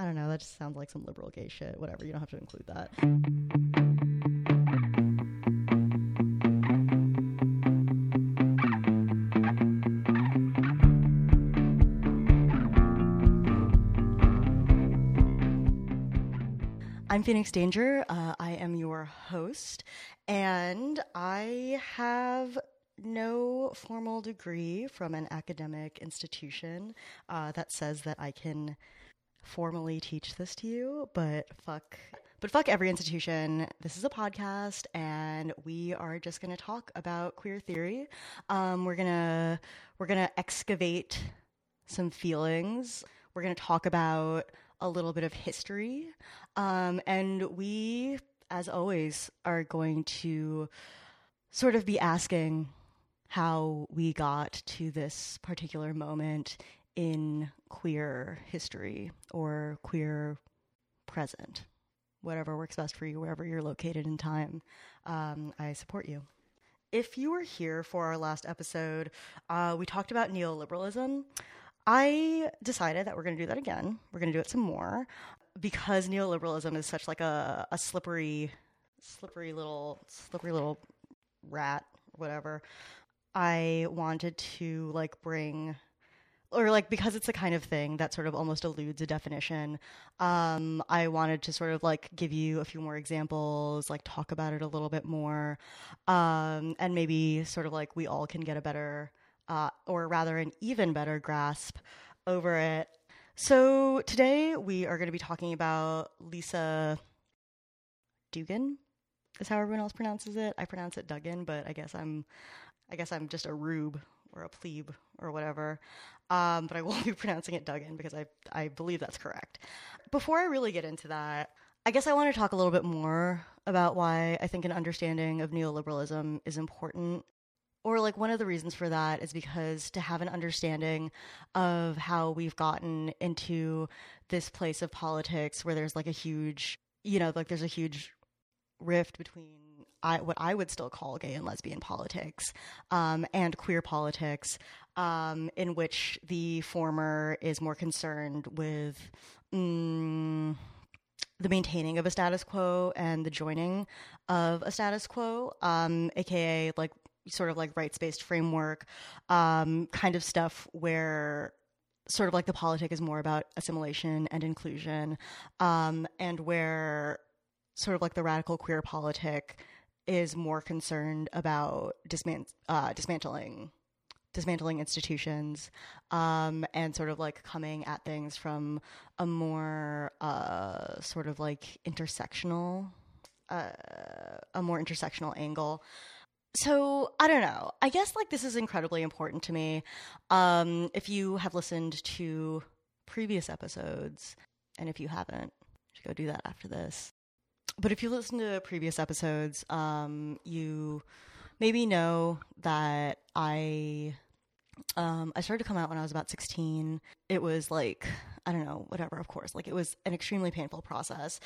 I don't know. That just sounds like some liberal gay shit. Whatever. You don't have to include that. I'm Phoenix Danger. Uh, I am your host, and I have no formal degree from an academic institution uh, that says that I can formally teach this to you, but fuck. But fuck every institution. This is a podcast, and we are just going to talk about queer theory. Um, we're gonna we're gonna excavate some feelings. We're gonna talk about a little bit of history, um, and we, as always, are going to sort of be asking how we got to this particular moment in queer history or queer present, whatever works best for you, wherever you're located in time. Um, I support you. If you were here for our last episode, uh, we talked about neoliberalism. I decided that we're going to do that again. We're going to do it some more because neoliberalism is such like a, a slippery, slippery little, slippery little rat, whatever. I wanted to like bring or like because it's the kind of thing that sort of almost eludes a definition um, i wanted to sort of like give you a few more examples like talk about it a little bit more um, and maybe sort of like we all can get a better uh, or rather an even better grasp over it. So today we are going to be talking about Lisa Dugan. Is how everyone else pronounces it. I pronounce it Duggan, but I guess I'm, I guess I'm just a rube or a plebe or whatever. Um, but I will be pronouncing it Duggan because I I believe that's correct. Before I really get into that, I guess I want to talk a little bit more about why I think an understanding of neoliberalism is important or like one of the reasons for that is because to have an understanding of how we've gotten into this place of politics where there's like a huge you know like there's a huge rift between I, what I would still call gay and lesbian politics um, and queer politics, um, in which the former is more concerned with mm, the maintaining of a status quo and the joining of a status quo, um, aka like sort of like rights based framework um, kind of stuff where sort of like the politic is more about assimilation and inclusion um, and where sort of like the radical queer politic is more concerned about uh, dismantling dismantling institutions um, and sort of like coming at things from a more uh, sort of like intersectional uh, a more intersectional angle so I don't know. I guess like this is incredibly important to me. Um, if you have listened to previous episodes, and if you haven't, you should go do that after this. But if you listen to previous episodes, um, you maybe know that I um, I started to come out when I was about 16. It was like, I don't know, whatever, of course. Like, it was an extremely painful process.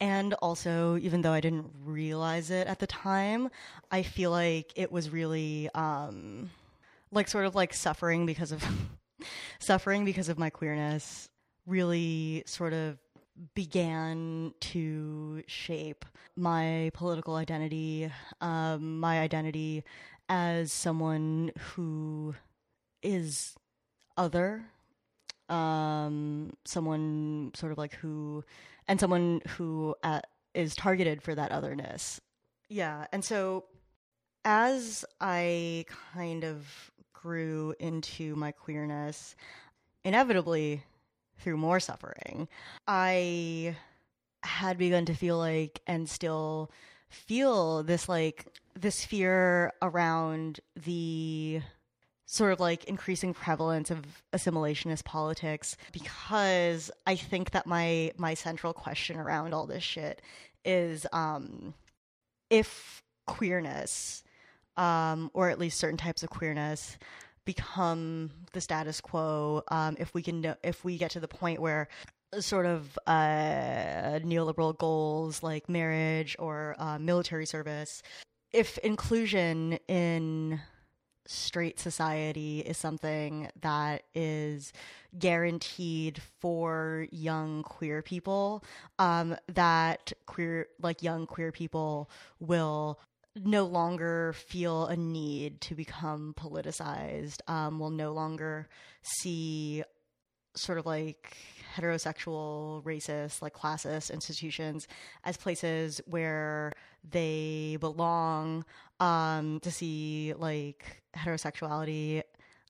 And also, even though I didn't realize it at the time, I feel like it was really, um, like, sort of like suffering because of, suffering because of my queerness really sort of began to shape my political identity, um, my identity as someone who is other um someone sort of like who and someone who uh, is targeted for that otherness. Yeah and so as i kind of grew into my queerness inevitably through more suffering. I had begun to feel like and still feel this like this fear around the sort of like increasing prevalence of assimilationist politics because I think that my my central question around all this shit is um if queerness um or at least certain types of queerness become the status quo um if we can know, if we get to the point where sort of uh neoliberal goals like marriage or uh, military service if inclusion in straight society is something that is guaranteed for young queer people um, that queer like young queer people will no longer feel a need to become politicized um, will no longer see sort of like heterosexual racist like classist institutions as places where they belong um, to see like heterosexuality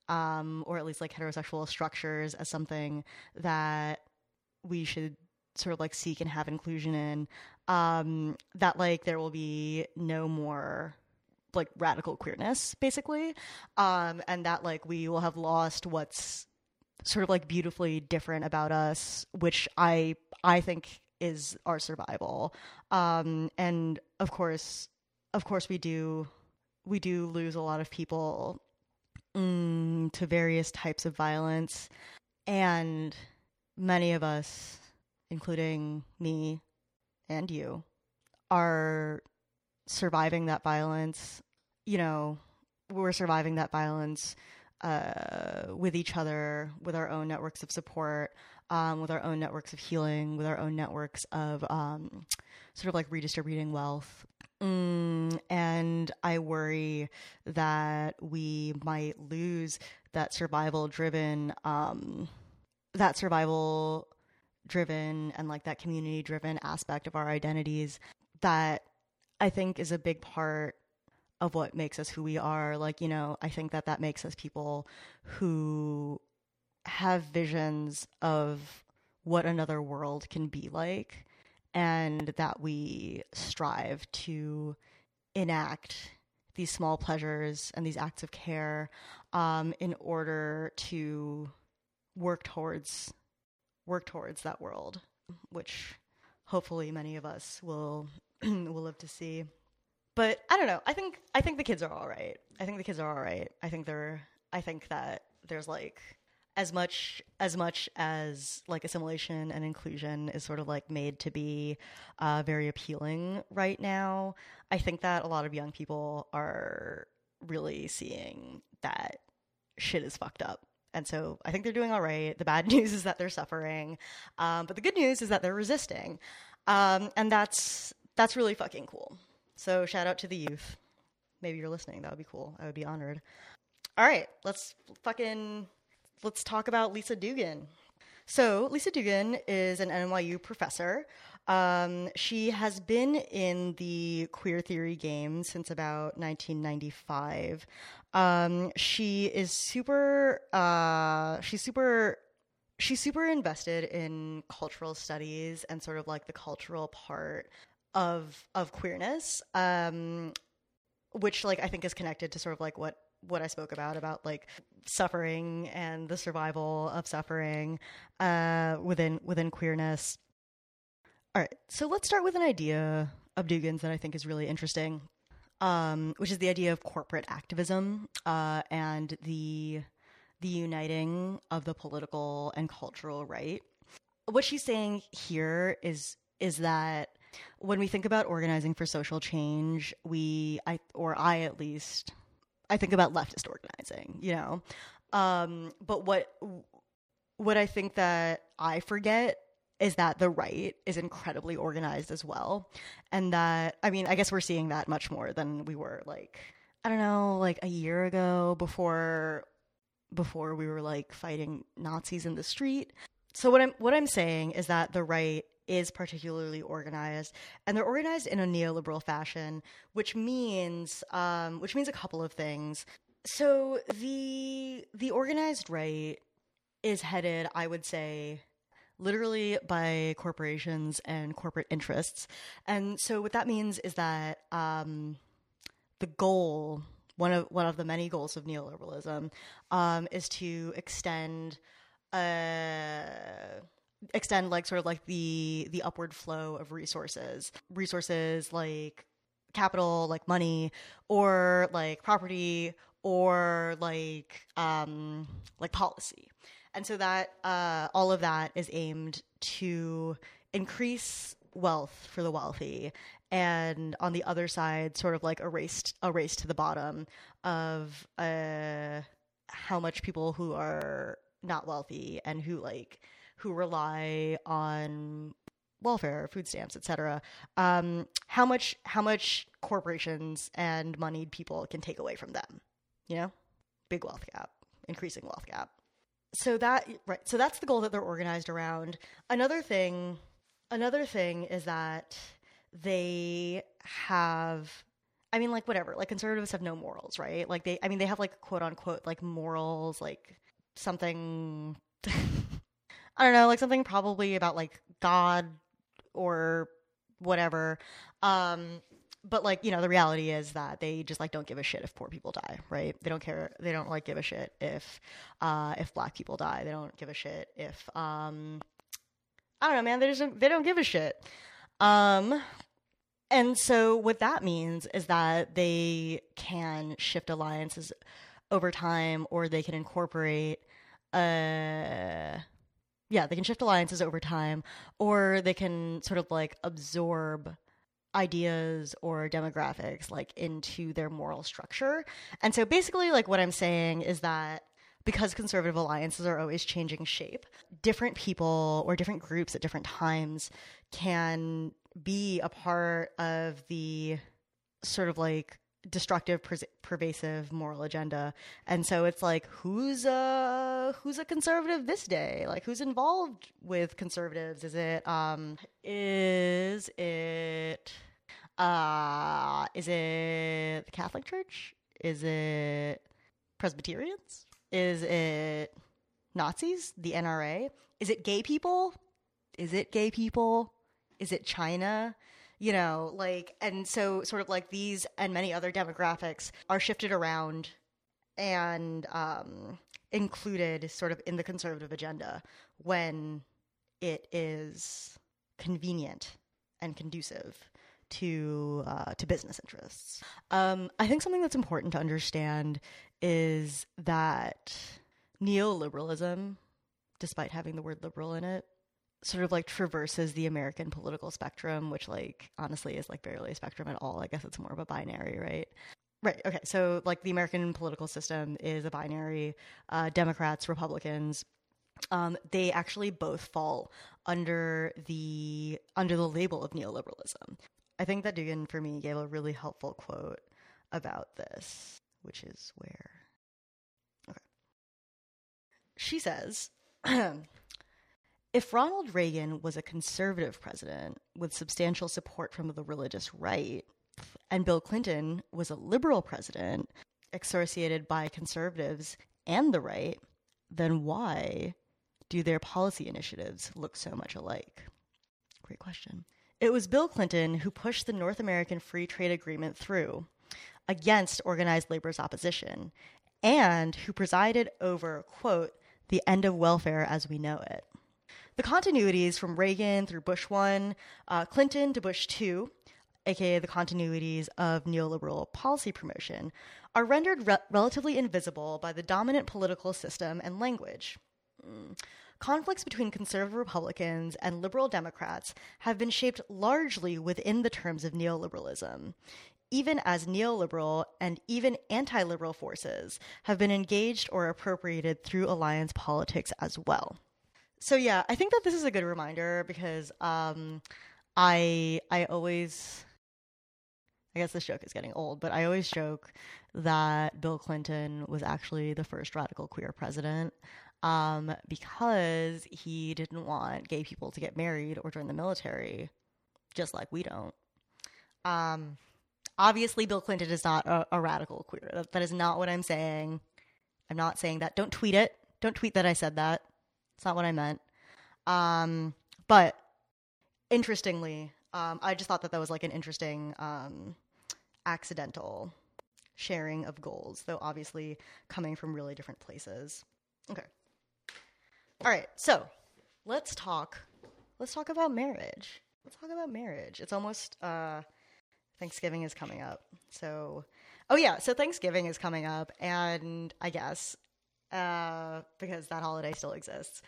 um, or at least like heterosexual structures as something that we should sort of like seek and have inclusion in um, that like there will be no more like radical queerness basically. Um, and that like we will have lost what's sort of like beautifully different about us which i i think is our survival. Um, and of course of course we do we do lose a lot of people mm, to various types of violence. And many of us including me and you are surviving that violence you know we're surviving that violence uh, with each other with our own networks of support um, with our own networks of healing with our own networks of um, sort of like redistributing wealth. Mm, and I worry that we might lose that survival driven, um, that survival driven and like that community driven aspect of our identities that I think is a big part of what makes us who we are. Like, you know, I think that that makes us people who have visions of what another world can be like and that we strive to enact these small pleasures and these acts of care um, in order to work towards work towards that world, which hopefully many of us will will live to see. But I don't know. I think I think the kids are all right. I think the kids are all right. I think they're. I think that there's like as much as much as like assimilation and inclusion is sort of like made to be uh, very appealing right now i think that a lot of young people are really seeing that shit is fucked up and so i think they're doing all right. The bad news is that they're suffering um, but the good news is that they're resisting. Um, and that's that's really fucking cool. So shout out to the youth. Maybe you're listening. That would be cool. I would be honored. All right let's fucking let's talk about Lisa Duggan. So, Lisa Duggan is an NYU professor. Um, she has been in the queer theory game since about 1995. Um, she is super, uh, she's super, she's super invested in cultural studies and sort of like the cultural part of of queerness, um, which like I think is connected to sort of like what what I spoke about about like suffering and the survival of suffering uh, within within queerness. All right, so let's start with an idea of Duggan's that I think is really interesting, um, which is the idea of corporate activism uh, and the the uniting of the political and cultural right. What she's saying here is is that when we think about organizing for social change, we I or I at least I think about leftist organizing, you know. Um, but what what I think that I forget is that the right is incredibly organized as well, and that I mean, I guess we're seeing that much more than we were like I don't know, like a year ago before before we were like fighting Nazis in the street. So what I'm what I'm saying is that the right is particularly organized, and they're organized in a neoliberal fashion, which means um, which means a couple of things. So the the organized right is headed, I would say, literally by corporations and corporate interests, and so what that means is that um, the goal one of one of the many goals of neoliberalism um, is to extend a extend like sort of like the the upward flow of resources. Resources like capital like money or like property or like um like policy and so that uh all of that is aimed to increase wealth for the wealthy and on the other side sort of like a race a race to the bottom of uh how much people who are not wealthy and who like who rely on welfare, food stamps, etc. Um, how much how much corporations and moneyed people can take away from them? You know, big wealth gap, increasing wealth gap. So that right, so that's the goal that they're organized around. Another thing, another thing is that they have. I mean, like whatever. Like conservatives have no morals, right? Like they, I mean, they have like quote unquote like morals, like something. I don't know, like something probably about like God or whatever. Um, but like you know, the reality is that they just like don't give a shit if poor people die, right? They don't care. They don't like give a shit if uh, if black people die. They don't give a shit if um, I don't know, man. They just they don't give a shit. Um, and so what that means is that they can shift alliances over time, or they can incorporate. Uh, yeah, they can shift alliances over time, or they can sort of like absorb ideas or demographics like into their moral structure. And so basically like what I'm saying is that because conservative alliances are always changing shape, different people or different groups at different times can be a part of the sort of like destructive per- pervasive moral agenda. And so it's like who's a who's a conservative this day? Like who's involved with conservatives? Is it um is it uh is it the catholic church? Is it presbyterians? Is it nazis? The nra is it gay people? Is it gay people? Is it china? You know, like, and so sort of like these and many other demographics are shifted around and um, included sort of in the conservative agenda when it is convenient and conducive to uh, to business interests. Um, I think something that's important to understand is that neoliberalism, despite having the word liberal in it, sort of like traverses the American political spectrum, which like honestly is like barely a spectrum at all. I guess it's more of a binary, right? Right. Okay. So like the American political system is a binary. Uh, Democrats, Republicans, um, they actually both fall under the under the label of neoliberalism. I think that Duggan for me gave a really helpful quote about this, which is where. Okay. She says. If Ronald Reagan was a conservative president with substantial support from the religious right, and Bill Clinton was a liberal president associated by conservatives and the right, then why do their policy initiatives look so much alike? Great question. It was Bill Clinton who pushed the North American Free Trade Agreement through against organized labor's opposition and who presided over, quote, the end of welfare as we know it. The continuities from Reagan through Bush 1, uh, Clinton to Bush 2, aka the continuities of neoliberal policy promotion, are rendered re- relatively invisible by the dominant political system and language. Mm. Conflicts between conservative Republicans and liberal Democrats have been shaped largely within the terms of neoliberalism, even as neoliberal and even anti liberal forces have been engaged or appropriated through alliance politics as well. So yeah, I think that this is a good reminder because um, I I always I guess this joke is getting old, but I always joke that Bill Clinton was actually the first radical queer president um, because he didn't want gay people to get married or join the military, just like we don't. Um, obviously, Bill Clinton is not a, a radical queer. That, that is not what I'm saying. I'm not saying that. Don't tweet it. Don't tweet that I said that. It's not what I meant. Um, but interestingly, um, I just thought that that was like an interesting um, accidental sharing of goals, though obviously coming from really different places. Okay. All right. So let's talk. Let's talk about marriage. Let's talk about marriage. It's almost uh, Thanksgiving is coming up. So, oh yeah. So Thanksgiving is coming up, and I guess uh, because that holiday still exists.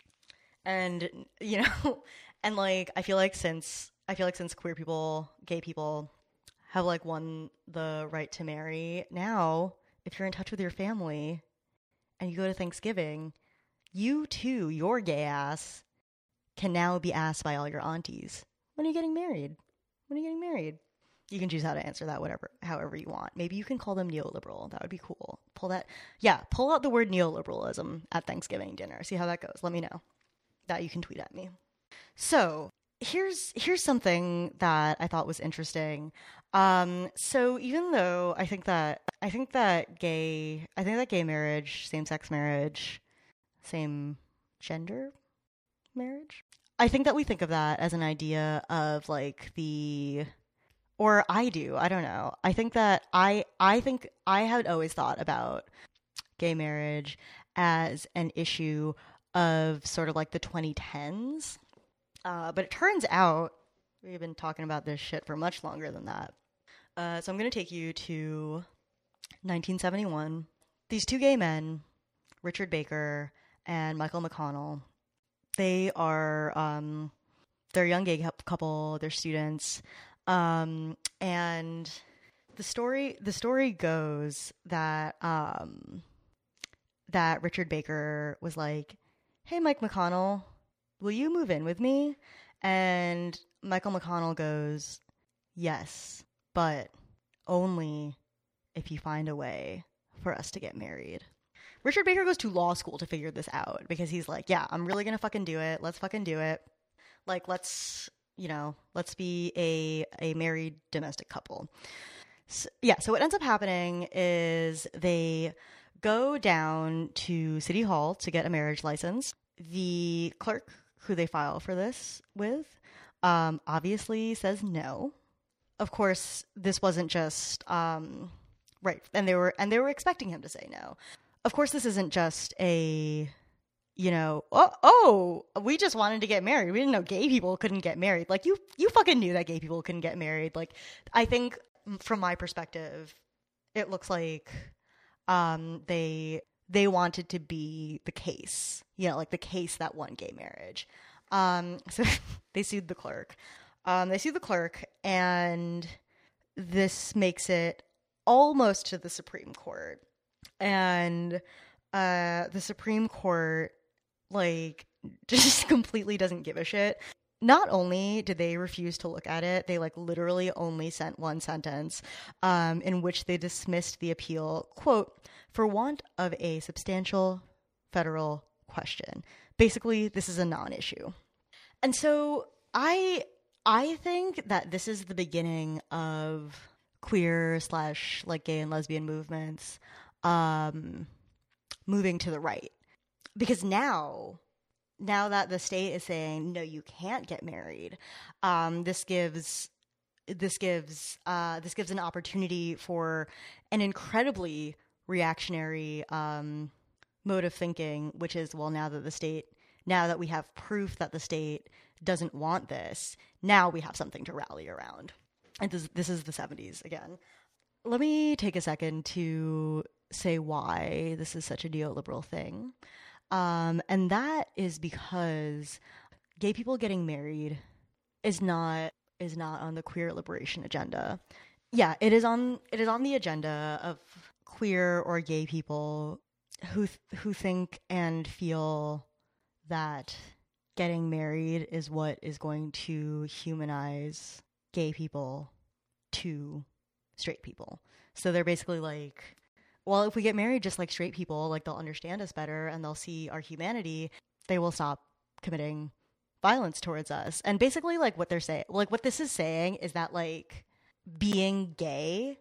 And, you know, and like, I feel like since I feel like since queer people, gay people have like won the right to marry, now if you're in touch with your family and you go to Thanksgiving, you too, your gay ass, can now be asked by all your aunties, when are you getting married? When are you getting married? You can choose how to answer that whatever however you want. Maybe you can call them neoliberal. That would be cool. Pull that yeah, pull out the word neoliberalism at Thanksgiving dinner. See how that goes. Let me know. That you can tweet at me. So, here's here's something that I thought was interesting. Um, so even though I think that I think that gay I think that gay marriage, same sex marriage, same gender marriage. I think that we think of that as an idea of like the or I do, I don't know. I think that I I think I had always thought about gay marriage as an issue of sort of like the 2010s. Uh, but it turns out we've been talking about this shit for much longer than that. Uh, so I'm going to take you to 1971. These two gay men, Richard Baker and Michael McConnell, they are um, they're a young gay couple. They're students, um, and the story the story goes that um, that Richard Baker was like, "Hey, Mike McConnell, will you move in with me?" And Michael McConnell goes, "Yes, but only if you find a way for us to get married." Richard Baker goes to law school to figure this out because he's like, yeah, I'm really going to fucking do it. Let's fucking do it. Like, let's, you know, let's be a, a married domestic couple. So, yeah, so what ends up happening is they go down to City Hall to get a marriage license. The clerk who they file for this with um, obviously says no. Of course, this wasn't just um, right, and they were and they were expecting him to say no of course, this isn't just a, you know, oh, oh, we just wanted to get married. We didn't know gay people couldn't get married. Like you, you fucking knew that gay people couldn't get married. Like, I think from my perspective, it looks like um, they they wanted to be the case, you know, like the case that won gay marriage. Um, so they sued the clerk. Um, they sued the clerk, and this makes it almost to the Supreme Court and uh, the Supreme Court like just completely doesn't give a shit. Not only did they refuse to look at it, they like literally only sent one sentence um, in which they dismissed the appeal, quote, for want of a substantial federal question. Basically, this is a non-issue. And so I I think that this is the beginning of queer slash like gay and lesbian movements um, moving to the right. Because now, now that the state is saying no, you can't get married, um, this gives this gives uh, this gives an opportunity for an incredibly reactionary um, mode of thinking, which is well, now that the state, now that we have proof that the state doesn't want this, now we have something to rally around. And this, this is the 70s again. Let me take a second to say why this is such a neoliberal thing. Um, and that is because gay people getting married is not is not on the queer liberation agenda. Yeah, it is on it is on the agenda of queer or gay people who th- who think and feel that getting married is what is going to humanize gay people to straight people. So they're basically like well, if we get married just like straight people, like they'll understand us better and they'll see our humanity, they will stop committing violence towards us. And basically, like what they're saying, like what this is saying is that like being gay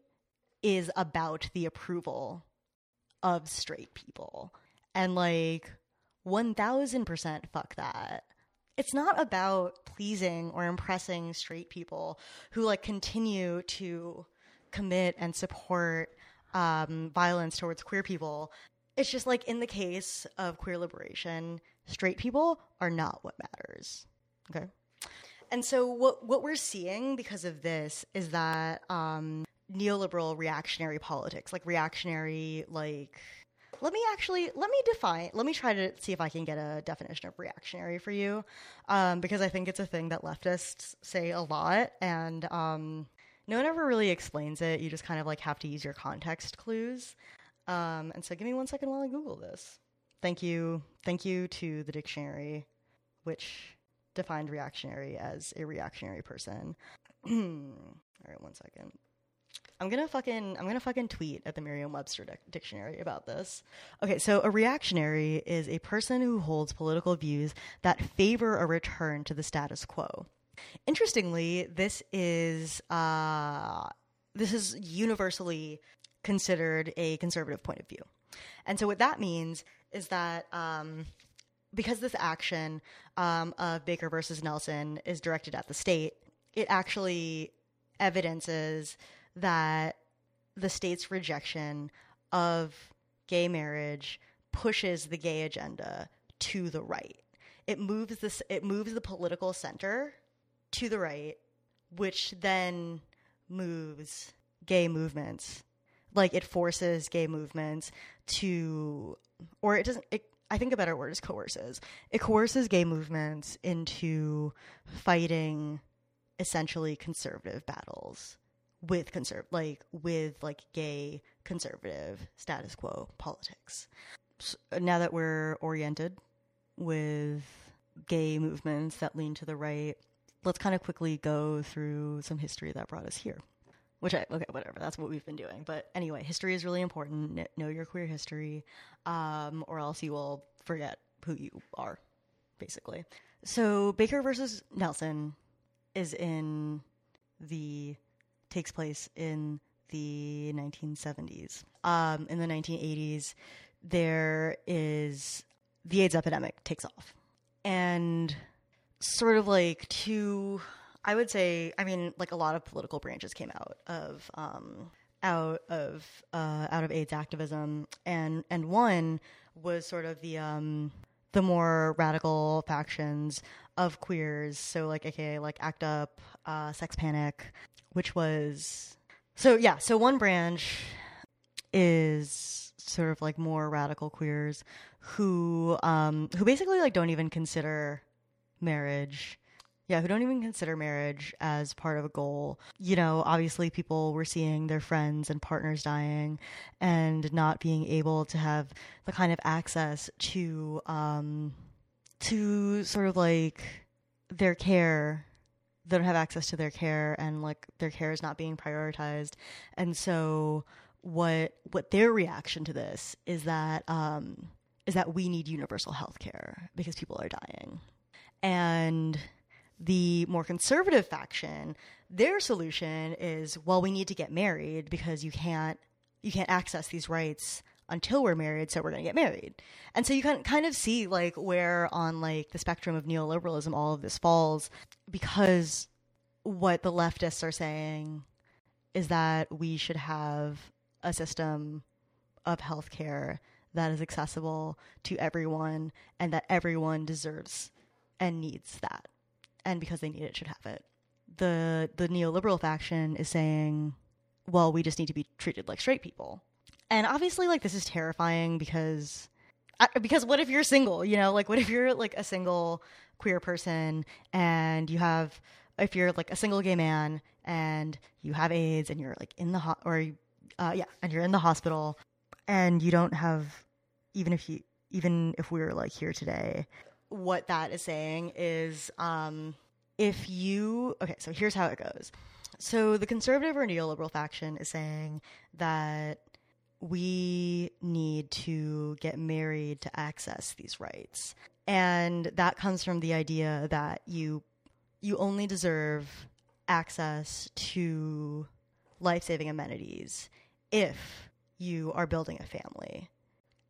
is about the approval of straight people. And like 1000% fuck that. It's not about pleasing or impressing straight people who like continue to commit and support um, violence towards queer people. It's just like in the case of queer liberation, straight people are not what matters. Okay. And so what what we're seeing because of this is that um, neoliberal reactionary politics, like reactionary, like let me actually let me define. Let me try to see if I can get a definition of reactionary for you, um, because I think it's a thing that leftists say a lot, and um, no one ever really explains it. You just kind of like have to use your context clues. Um, and so, give me one second while I Google this. Thank you, thank you to the dictionary, which defined reactionary as a reactionary person. All right, one second. I'm gonna fucking I'm gonna fucking tweet at the Merriam-Webster dic- dictionary about this. Okay, so a reactionary is a person who holds political views that favor a return to the status quo. Interestingly, this is uh, this is universally considered a conservative point of view, and so what that means is that. Um, because this action um, of Baker versus Nelson is directed at the state, it actually evidences that the state's rejection of gay marriage pushes the gay agenda to the right. It moves this it moves the political center to the right, which then moves gay movements. Like it forces gay movements to or it doesn't it, I think a better word is coerces. It coerces gay movements into fighting essentially conservative battles with conserv like with like gay conservative status quo politics. So now that we're oriented with gay movements that lean to the right, let's kind of quickly go through some history that brought us here. Which I okay, whatever. That's what we've been doing. But anyway, history is really important. Know your queer history, um, or else you will forget who you are, basically. So Baker versus Nelson is in the takes place in the 1970s. Um, in the 1980s, there is the AIDS epidemic takes off, and sort of like two, I would say, I mean, like a lot of political branches came out of um, out of uh, out of AIDS activism, and and one was sort of the um, the more radical factions of queers. So like aka like ACT UP, uh, Sex Panic, which was so yeah. So one branch is sort of like more radical queers who um, who basically like don't even consider marriage yeah, who don't even consider marriage as part of a goal. You know, obviously people were seeing their friends and partners dying and not being able to have the kind of access to um to sort of like their care they don't have access to their care and like their care is not being prioritized. And so what what their reaction to this is that um is that we need universal health care because people are dying. And the more conservative faction, their solution is, well, we need to get married because you can't you can't access these rights until we're married, so we're going to get married. And so you can kind of see like where on like the spectrum of neoliberalism all of this falls because what the leftists are saying is that we should have a system of healthcare that is accessible to everyone and that everyone deserves and needs that and because they need it should have it. The the neoliberal faction is saying, well, we just need to be treated like straight people. And obviously like this is terrifying because because what if you're single, you know? Like what if you're like a single queer person and you have if you're like a single gay man and you have AIDS and you're like in the ho- or uh, yeah, and you're in the hospital and you don't have even if you even if we were like here today what that is saying is um, if you okay so here's how it goes. So the conservative or neoliberal faction is saying that we need to get married to access these rights. And that comes from the idea that you you only deserve access to life-saving amenities if you are building a family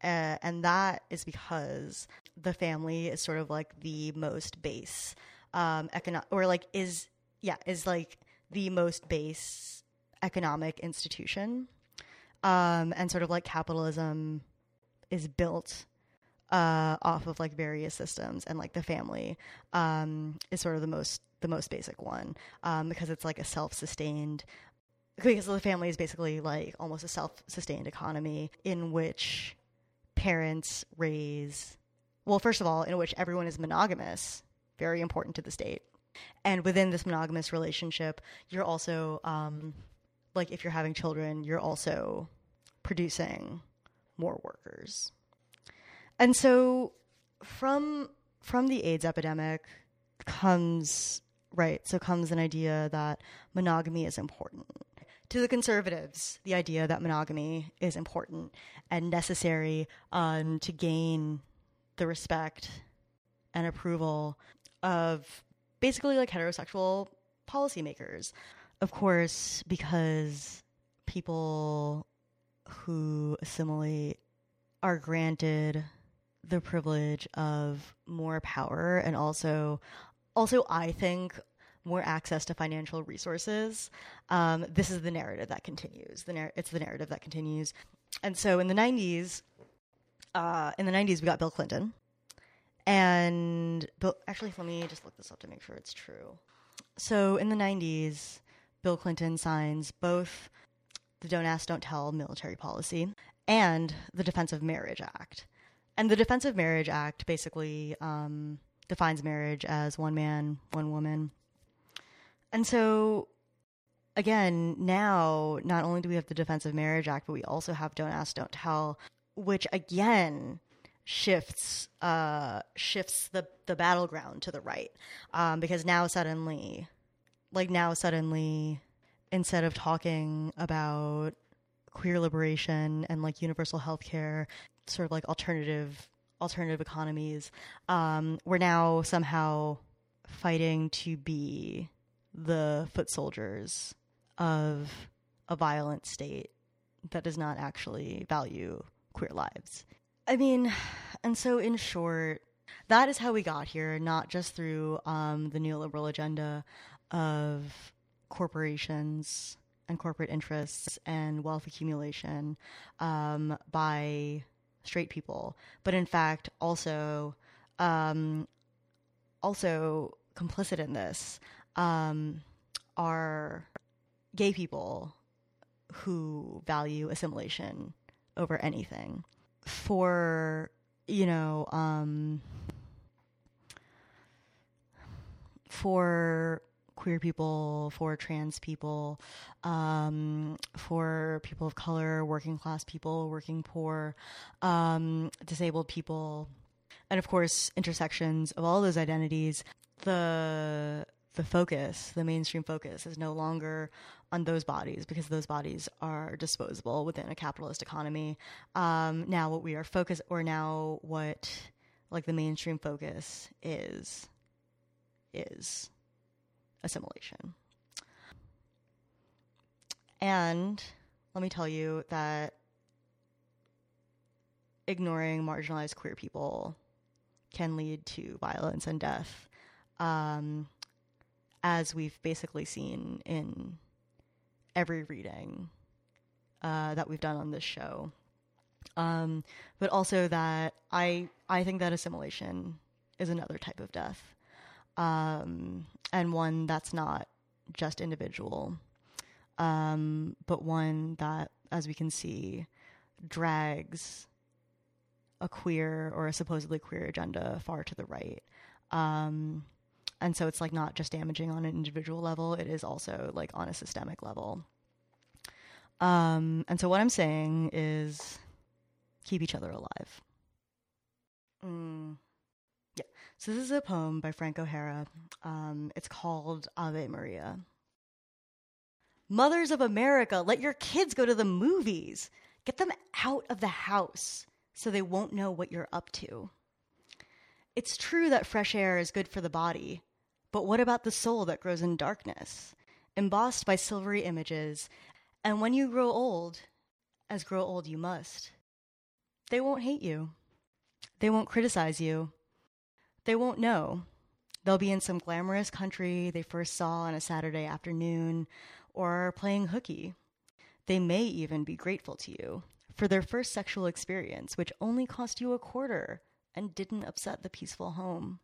uh, and that is because the family is sort of like the most base um, economic, or like is yeah is like the most base economic institution, um, and sort of like capitalism is built uh, off of like various systems, and like the family um, is sort of the most the most basic one um, because it's like a self sustained because the family is basically like almost a self sustained economy in which parents raise, well, first of all, in which everyone is monogamous, very important to the state. And within this monogamous relationship, you're also, um, like, if you're having children, you're also producing more workers. And so from from the AIDS epidemic comes right, so comes an idea that monogamy is important. To the conservatives, the idea that monogamy is important and necessary um, to gain the respect and approval of basically like heterosexual policymakers. Of course, because people who assimilate are granted the privilege of more power and also also I think more access to financial resources. Um, this is the narrative that continues. The narr- it's the narrative that continues. And so in the 90s, uh, in the 90s, we got Bill Clinton. And Bill, actually, let me just look this up to make sure it's true. So in the 90s, Bill Clinton signs both the Don't Ask, Don't Tell military policy and the Defense of Marriage Act. And the Defense of Marriage Act basically um, defines marriage as one man, one woman. And so, again, now not only do we have the Defense of Marriage Act, but we also have Don't Ask, Don't Tell, which again shifts uh, shifts the the battleground to the right. Um, because now suddenly, like now suddenly, instead of talking about queer liberation and like universal health care sort of like alternative alternative economies, um, we're now somehow fighting to be the foot soldiers of a violent state that does not actually value queer lives. I mean, and so in short, that is how we got here, not just through um, the neoliberal agenda of corporations and corporate interests and wealth accumulation um, by straight people, but in fact also um, also complicit in this um, are gay people who value assimilation over anything. For you know, um, for queer people, for trans people, um, for people of color, working class people, working poor, um, disabled people, and of course intersections of all those identities. The the focus, the mainstream focus, is no longer on those bodies because those bodies are disposable within a capitalist economy. Um, now, what we are focused, or now what like the mainstream focus is, is assimilation. And let me tell you that ignoring marginalized queer people can lead to violence and death, um, as we've basically seen in every reading uh, that we've done on this show. Um, but also that I I think that assimilation is another type of death um, and one that's not just individual, um, but one that, as we can see, drags a queer or a supposedly queer agenda far to the right. Um, and so it's like not just damaging on an individual level, it is also like on a systemic level. Um, and so what I'm saying is keep each other alive. Mm. Yeah. So this is a poem by Frank O'Hara. Um, it's called Ave Maria. Mothers of America, let your kids go to the movies. Get them out of the house so they won't know what you're up to. It's true that fresh air is good for the body, but what about the soul that grows in darkness, embossed by silvery images? And when you grow old, as grow old you must, they won't hate you. They won't criticize you. They won't know. They'll be in some glamorous country they first saw on a Saturday afternoon or playing hooky. They may even be grateful to you for their first sexual experience, which only cost you a quarter and didn't upset the peaceful home.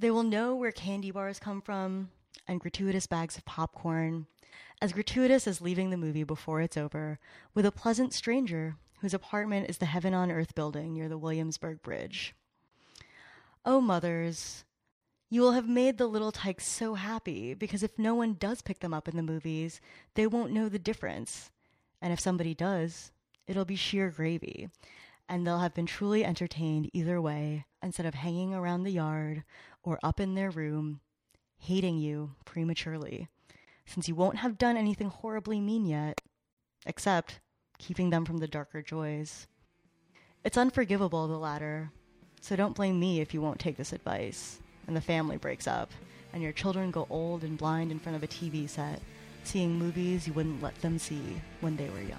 They will know where candy bars come from and gratuitous bags of popcorn, as gratuitous as leaving the movie before it's over with a pleasant stranger whose apartment is the Heaven on Earth building near the Williamsburg Bridge. Oh, mothers, you will have made the little tykes so happy because if no one does pick them up in the movies, they won't know the difference. And if somebody does, it'll be sheer gravy. And they'll have been truly entertained either way instead of hanging around the yard or up in their room, hating you prematurely, since you won't have done anything horribly mean yet, except keeping them from the darker joys. It's unforgivable, the latter, so don't blame me if you won't take this advice, and the family breaks up, and your children go old and blind in front of a TV set, seeing movies you wouldn't let them see when they were young.